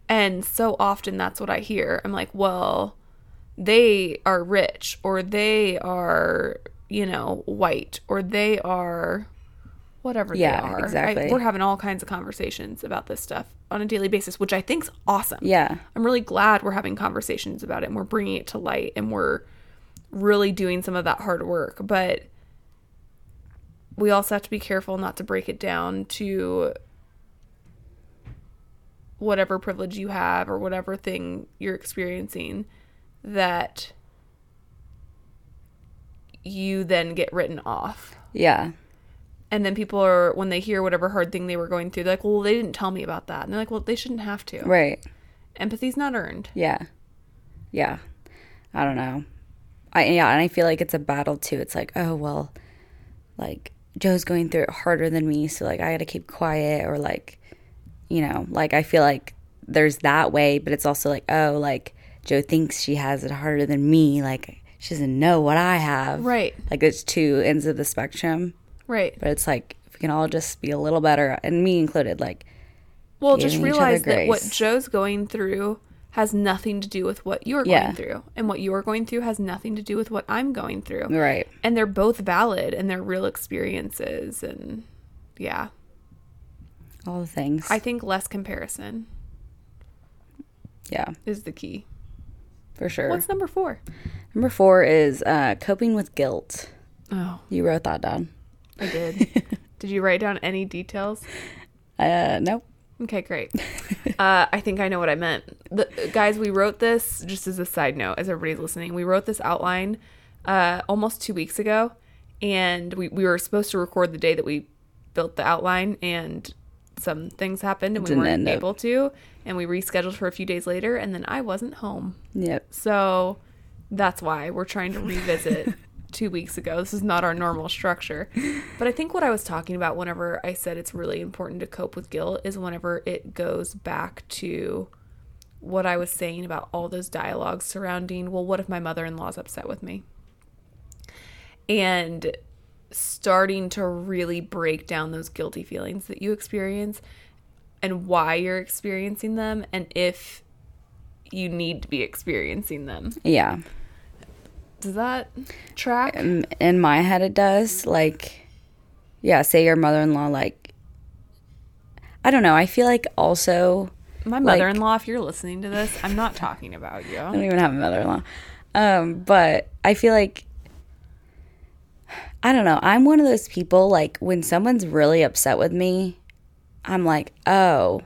A: And so often that's what i hear. I'm like well they are rich or they are you know white or they are whatever
B: Yeah,
A: they are
B: exactly.
A: I- we're having all kinds of conversations about this stuff on a daily basis which i think's awesome
B: yeah
A: I'm really glad we're having conversations about it and we're bringing it to light and we're really doing some of that hard work. But we also have to be careful not to break it down to whatever privilege you have or whatever thing you're experiencing that you then get written off.
B: yeah
A: And then people are, when they hear whatever hard thing they were going through, they're like, well, they didn't tell me about that. And they're like, well, they shouldn't have to.
B: right
A: Empathy's not earned.
B: Yeah. Yeah. I don't know. I yeah, and I feel like it's a battle too. It's like, oh well, like Joe's going through it harder than me, so like I got to keep quiet or like you know, like I feel like there's that way, but it's also like, oh, like Joe thinks she has it harder than me, like she doesn't know what I have.
A: Right.
B: Like it's two ends of the spectrum,
A: Right.
B: but it's like if we can all just be a little better and me included, like
A: Well, just realize that what. Joe's going through has nothing to do with what you're
B: Yeah.
A: going through. And what you're going through has nothing to do with what I'm going through.
B: right.
A: And they're both valid and they're real experiences. And yeah,
B: All the things.
A: I think less comparison
B: yeah,
A: is the key.
B: for sure.
A: What's number four?
B: Number four is uh, coping with guilt.
A: Oh,
B: You wrote that down.
A: I did. did you write down any details?
B: Uh, nope.
A: Okay, great. Uh, I think I know what I meant. The, guys, we wrote this just as a side note, as everybody's listening. We wrote this outline uh, almost two weeks ago, and we, we were supposed to record the day that we built the outline, and some things happened, and we
B: Didn't
A: weren't
B: up.
A: able to, and we rescheduled for a few days later, and then I wasn't home.
B: Yep.
A: So that's why we're trying to revisit two weeks ago. This is not our normal structure. But I think what I was talking about whenever I said it's really important to cope with guilt is whenever it goes back to what I was saying about all those dialogues surrounding, well, what if my mother in law's upset with me? And starting to really break down those guilty feelings that you experience and why you're experiencing them and if you need to be experiencing them.
B: Yeah.
A: Does that track?
B: In, in my head, it does. Like, yeah, say your mother in law, like, I don't know. I feel like also,
A: My mother in law, if you're listening to this, I'm not talking about you.
B: I don't even have a mother in law. Um, but I feel like, I don't know. I'm one of those people, like, when someone's really upset with me, I'm like, oh,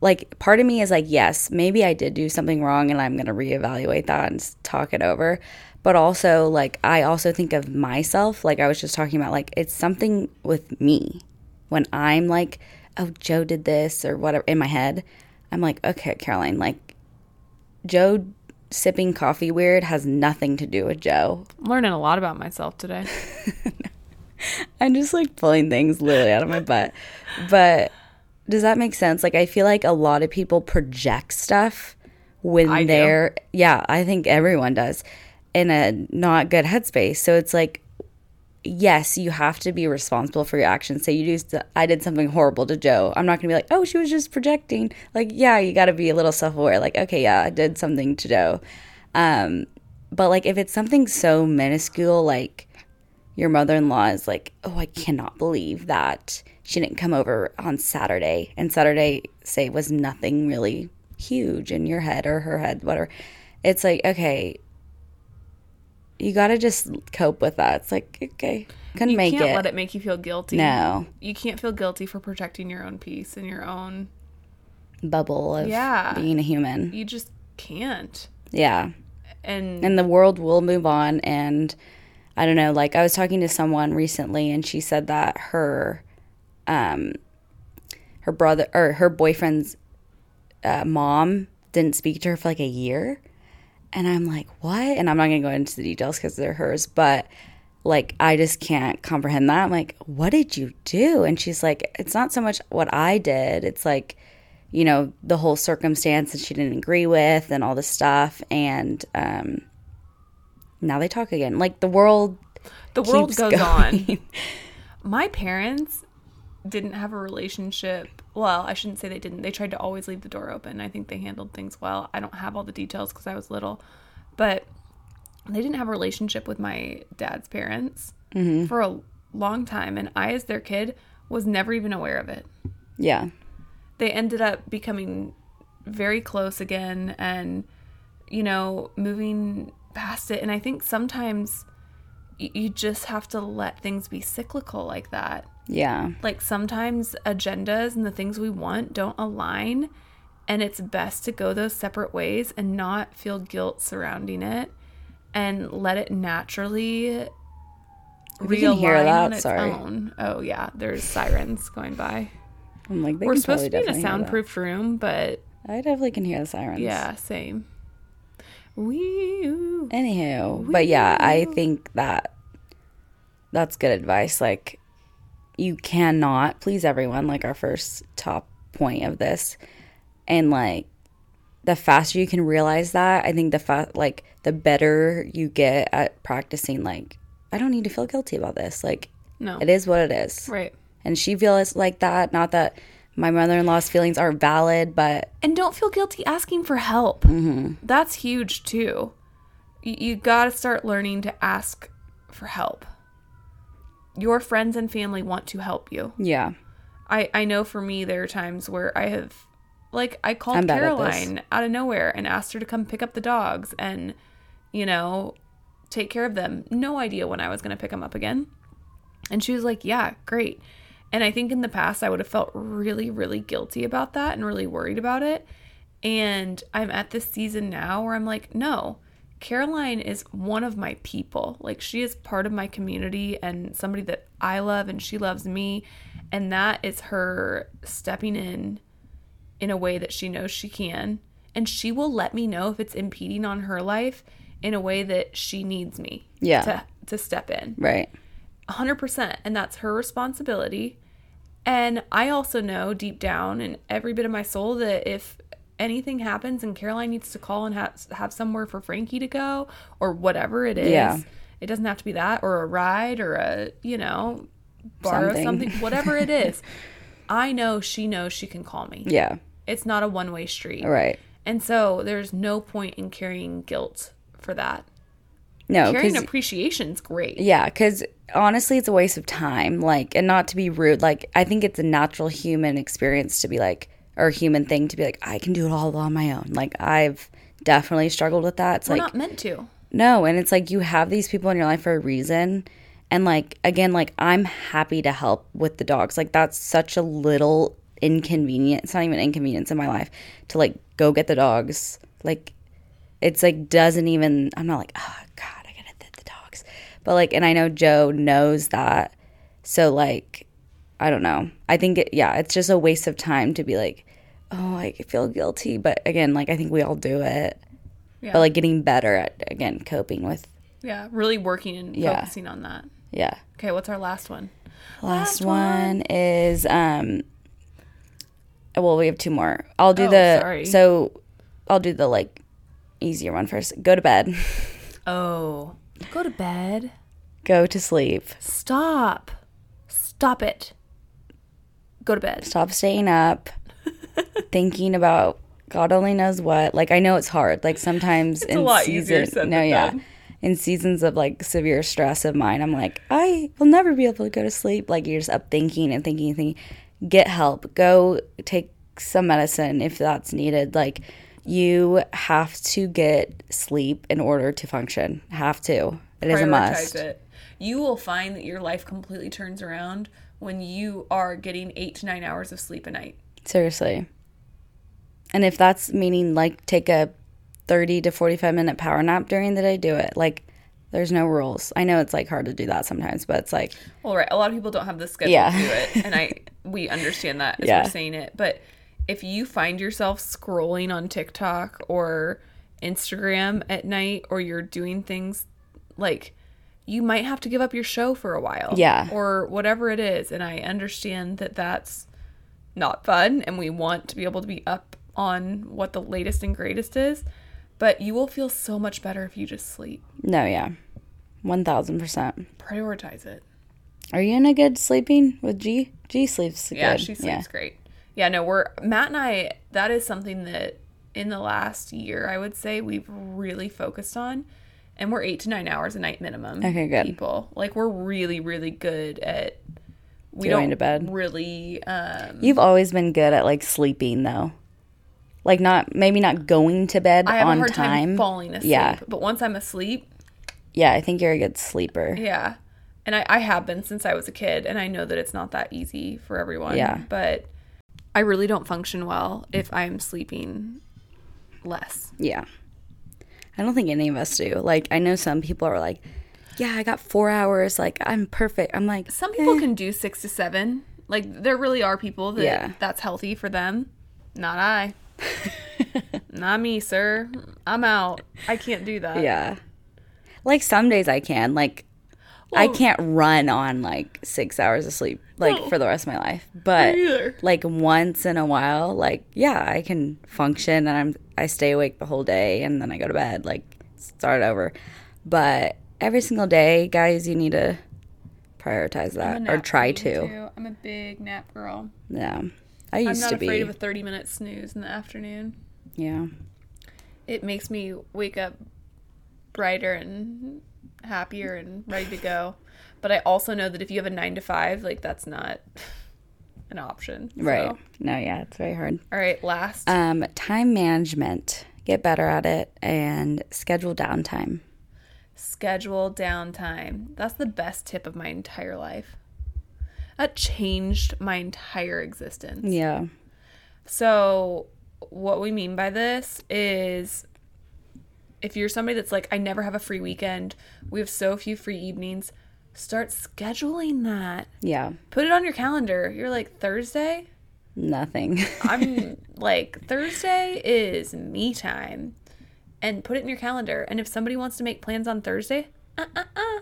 B: like, part of me is like, yes, maybe I did do something wrong and I'm going to reevaluate that and talk it over. But also, like, I also think of myself, like I was just talking about, like, it's something with me when I'm like, oh, Joe did this or whatever in my head. I'm like, okay, Caroline, like, Joe sipping coffee weird has nothing to do with Joe.
A: I'm learning a lot about myself today.
B: I'm just like pulling things literally out of my butt. But does that make sense? Like I feel like a lot of people project stuff when
A: I
B: they're yeah, I think everyone does in a not good headspace. So it's like yes, you have to be responsible for your actions. Say you do st- I did something horrible to Joe. I'm not going to be like, "Oh, she was just projecting." Like, yeah, you got to be a little self-aware. Like, okay, yeah, I did something to Joe. Um but like if it's something so minuscule like your mother-in-law is like, "Oh, I cannot believe that she didn't come over on Saturday." And Saturday say was nothing really huge in your head or her head, whatever. It's like, okay, you got to just cope with that. It's like, okay, couldn't
A: You
B: make
A: can't
B: it.
A: let it make you feel guilty.
B: No
A: You can't feel guilty for protecting your own peace and your own.
B: bubble of
A: Yeah.
B: being a human.
A: You just can't.
B: Yeah.
A: And,
B: and the world will move on and i don't know like i was talking to someone recently and she said that her um her brother or her boyfriend's uh, mom didn't speak to her for like a year. And i'm like what? And i'm not gonna go into the details because they're hers but like i just can't comprehend that. I'm like what did you do? And she's like it's not so much what i did. It's like you know the whole circumstance that she didn't agree with and all this stuff. And um now they talk again. Like the world
A: the world goes
B: going.
A: on. My parents didn't have a relationship. Well, I shouldn't say they didn't. They tried to always leave the door open. I think they handled things well. I don't have all the details because I was little, but they didn't have a relationship with my dad's parents
B: Mm-hmm.
A: for a long time. And I, as their kid, was never even aware of it.
B: yeah
A: They ended up becoming very close again and, you know, moving past it. And I think sometimes y- you just have to let things be cyclical like that
B: yeah
A: like sometimes agendas and the things we want don't align and it's best to go those separate ways and not feel guilt surrounding it and let it naturally
B: you can hear that,
A: on its
B: sorry.
A: own. Oh yeah, there's sirens going by.
B: i'm like
A: We're supposed to be in a
B: definitely hear that.
A: soundproof room, but
B: i definitely can hear the sirens
A: yeah, same. We
B: Anywho, but yeah, I think that that's good advice. Like, you cannot please everyone, like our first top point of this. And like, the faster you can realize that, I think the fa- like the better you get at practicing. Like, I don't need to feel guilty about this. Like,
A: no.
B: it is what it is.
A: Right.
B: And she feels like that. Not that my mother in law's feelings aren't valid, but
A: And don't feel guilty asking for help. Mm-hmm. That's huge too. You, you got to start learning to ask for help. Your friends and family want to help you.
B: yeah,
A: I, I know for me, there are times where I have, like, I called
B: I'm bad at this.
A: Caroline out of nowhere and asked her to come pick up the dogs and, you know, take care of them. No idea when I was going to pick them up again. And she was like, yeah, great. And I think in the past, I would have felt really, really guilty about that and really worried about it. And I'm at this season now where I'm like, no, Caroline is one of my people. Like, she is part of my community and somebody that I love and she loves me. And that is her stepping in in a way that she knows she can. And she will let me know if it's impeding on her life in a way that she needs me
B: Yeah.
A: to, to step in.
B: right.
A: 100% and that's her responsibility and i also know deep down in every bit of my soul that if anything happens and Caroline needs to call and have have somewhere for Frankie to go or whatever it is.
B: Yeah.
A: It doesn't have to be that or a ride or a, you know, borrow
B: Something.
A: something, whatever it is. I know she knows she can call me.
B: Yeah.
A: It's not a one-way street.
B: Right.
A: And so there's no point in carrying guilt for that.
B: No,
A: Carrying appreciation's great.
B: yeah, because honestly, it's a waste of time. Like, and not to be rude. Like, I think it's a natural human experience to be like, or human thing to be like, I can do it all on my own. Like, I've definitely struggled with that. It's
A: We're
B: like,
A: not meant to.
B: No, and it's like you have these people in your life for a reason. And like again, like I'm happy to help with the dogs. Like that's such a little inconvenience. It's not even inconvenience in my life to like go get the dogs. Like it's like doesn't even I'm not like, oh God, I gotta get the dogs. But like and I know Joe knows that. So like I don't know. I think it yeah, it's just a waste of time to be like, oh, I feel guilty. But again, like I think we all do it
A: Yeah.
B: but like getting better at again coping with
A: yeah. Really working and
B: Yeah.
A: focusing on that.
B: yeah
A: Okay, what's our last one?
B: last one is um well we have two more i'll do
A: Oh,
B: the
A: sorry.
B: so i'll do the like easier one first go to bed
A: Oh. Go to bed.
B: go to sleep
A: Stop. Stop it. Go to bed.
B: stop staying up thinking about god only knows what. Like i know it's hard. Like sometimes in
A: a lot easier said
B: no yeah.
A: done.
B: in seasons of like severe stress of mine i'm like i will never be able to go to sleep. Like you're just up thinking and thinking and thinking. Get help. Go take some medicine if that's needed. Like you have to get sleep in order to function. Have to. It is a must.
A: it. You will find that your life completely turns around when you are getting eight to nine hours of sleep a night.
B: Seriously. And if that's meaning like take a 30 to 45 minute power nap during the day, do it. Like there's no rules. I know it's like hard to do that sometimes, but it's like
A: Well, right. A lot of people don't have the schedule
B: Yeah.
A: to do it, and I we understand that as
B: Yeah.
A: we're saying it. But if you find yourself scrolling on TikTok or Instagram at night, or you're doing things like you might have to give up your show for a while,
B: Yeah.
A: or whatever it is. And I understand that that's not fun, and we want to be able to be up on what the latest and greatest is. But you will feel so much better if you just sleep.
B: no, yeah. 1000%.
A: Prioritize it.
B: Are you in a good sleeping with G? G sleeps
A: Yeah,
B: good.
A: she sleeps great. Yeah, no, we're Matt and I. That is something that in the last year, I would say we've really focused on, and we're eight to nine hours a night minimum.
B: Okay, good.
A: People like we're really, really good at. We
B: Going
A: don't
B: to bed.
A: really. Um,
B: You've always been good at like sleeping though. Like not maybe not going to bed
A: I have
B: on
A: a hard time
B: time.
A: falling asleep.
B: Yeah.
A: but once I'm asleep,
B: Yeah, I think you're a good sleeper.
A: yeah, and I, I have been since I was a kid, and I know that it's not that easy for everyone.
B: Yeah.
A: but I really don't function well if I'm sleeping less.
B: Yeah. I don't think any of us do. Like, I know some people are like, yeah, I got four hours. Like, I'm perfect. I'm like,
A: Some people eh. can do six to seven. Like there really are people that
B: Yeah.
A: that's healthy for them. Not I. Not me, sir. I'm out. I can't do that.
B: yeah. Like, some days I can. Like, I can't run on like six hours of sleep, like,
A: No.
B: for the rest of my life. But, like, once in a while, like, yeah, I can function and I'm, I stay awake the whole day and then I go to bed, like, start over. But every single day, guys, you need to prioritize that or try to.
A: too. I'm a big nap girl.
B: Yeah. I used to be.
A: I'm not afraid of a 30 minute snooze in the afternoon.
B: yeah.
A: It makes me wake up brighter and happier and ready to go. But I also know that if you have a nine to five, like that's not an option. So-
B: Right. No, yeah, it's very hard.
A: All right. Last.
B: Um, time management. Get better at it and schedule downtime.
A: schedule downtime. That's the best tip of my entire life. That changed my entire existence.
B: Yeah.
A: So, what we mean by this is if you're somebody that's like, I never have a free weekend, we have so few free evenings, start scheduling that.
B: Yeah.
A: Put it on your calendar. You're like, Thursday?
B: Nothing.
A: I'm like, Thursday is me time. And put it in your calendar. And if somebody wants to make plans on Thursday, uh uh uh.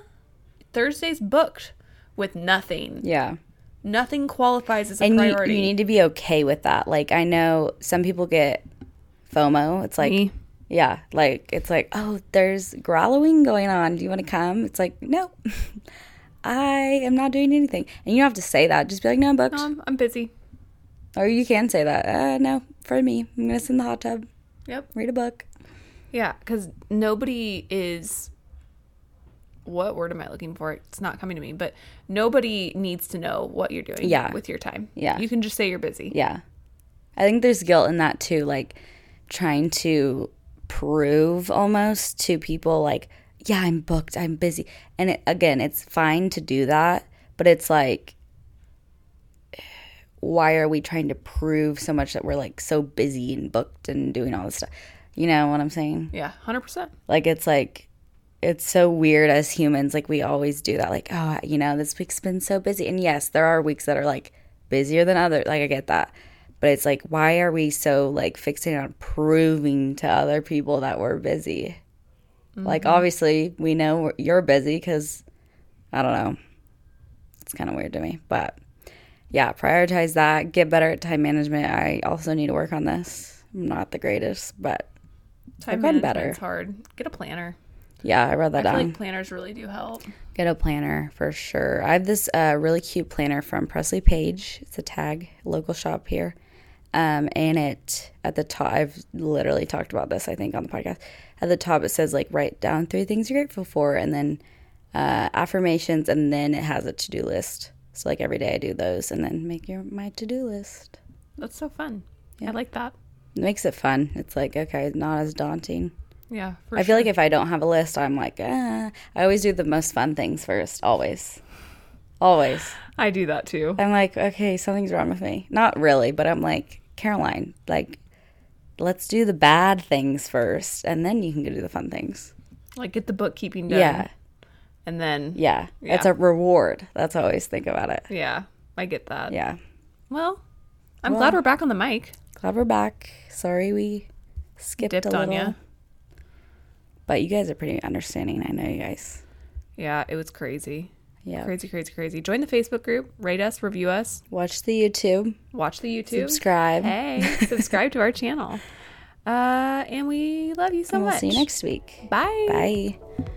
A: Thursday's booked with nothing.
B: yeah.
A: Nothing qualifies as a
B: And you,
A: priority.
B: you need to be okay with that. Like I know some people get FOMO. It's like,
A: Me.
B: Yeah, like it's like, oh, there's growling going on. Do you want to come? It's like, no, I am not doing anything. And you don't have to say that. Just be like, no, I'm booked.
A: Um, I'm busy.
B: Or you can say that. Uh, no, for me, I'm gonna sit in the hot tub,
A: Yep.
B: read a book.
A: Yeah, because nobody is. What word am I looking for? It's not coming to me, but nobody needs to know what you're doing
B: Yeah.
A: with your time.
B: Yeah.
A: You can just say you're busy.
B: Yeah. I think there's guilt in that too, like trying to prove almost to people like, yeah, I'm booked, I'm busy. And it, again, it's fine to do that, but it's like why are we trying to prove so much that we're like so busy and booked and doing all this stuff? You know what I'm saying?
A: Yeah, 100%.
B: Like it's like it's so weird as humans like we always do that like oh you know this week's been so busy and yes there are weeks that are like busier than others like I get that but it's like why are we so like fixated on proving to other people that we're busy like obviously we know you're busy cuz I don't know it's kind of weird to me but yeah prioritize that get better at time management I also need to work on this I'm not the greatest but
A: Time
B: I've gotten
A: management's
B: better.
A: hard. Get a planner.
B: yeah I wrote that
A: I feel
B: down
A: like planners really do help.
B: Get a planner for sure. I have this uh, really cute planner from Presley Page. It's a tag local shop here, um, and it at the top. I've literally talked about this. I think on the podcast. At the top, it says like write down three things you're grateful for, and then uh, affirmations, and then it has a to do list. So like every day I do those, and then make your my to do list.
A: That's so fun.
B: Yeah.
A: I like that.
B: It makes it fun. It's like okay, it's not as daunting.
A: Yeah.
B: I feel like if I don't have a list, I'm like, ah. I always do the most fun things first. Always, always.
A: I do that too.
B: I'm like, okay, something's wrong with me. Not really, but I'm like, Caroline, like, let's do the bad things first, and then you can go do the fun things.
A: Like get the bookkeeping done.
B: Yeah,
A: And then
B: yeah,
A: Yeah.
B: It's a reward. That's how I always think about it.
A: yeah, I get that.
B: Yeah.
A: Well, I'm
B: Well-
A: glad we're back on the mic.
B: Glad we're back. Sorry we skipped
A: Dipped
B: a
A: on
B: little.
A: ya.
B: But you guys are pretty understanding. I know you guys.
A: Yeah, it was crazy.
B: Yeah.
A: Crazy, crazy, crazy. Join the Facebook group, rate us, review us,
B: Watch the YouTube.
A: watch the YouTube.
B: Subscribe.
A: Hey, subscribe to our channel. Uh, and we love you so
B: and we'll
A: much.
B: see you next week.
A: Bye.
B: Bye.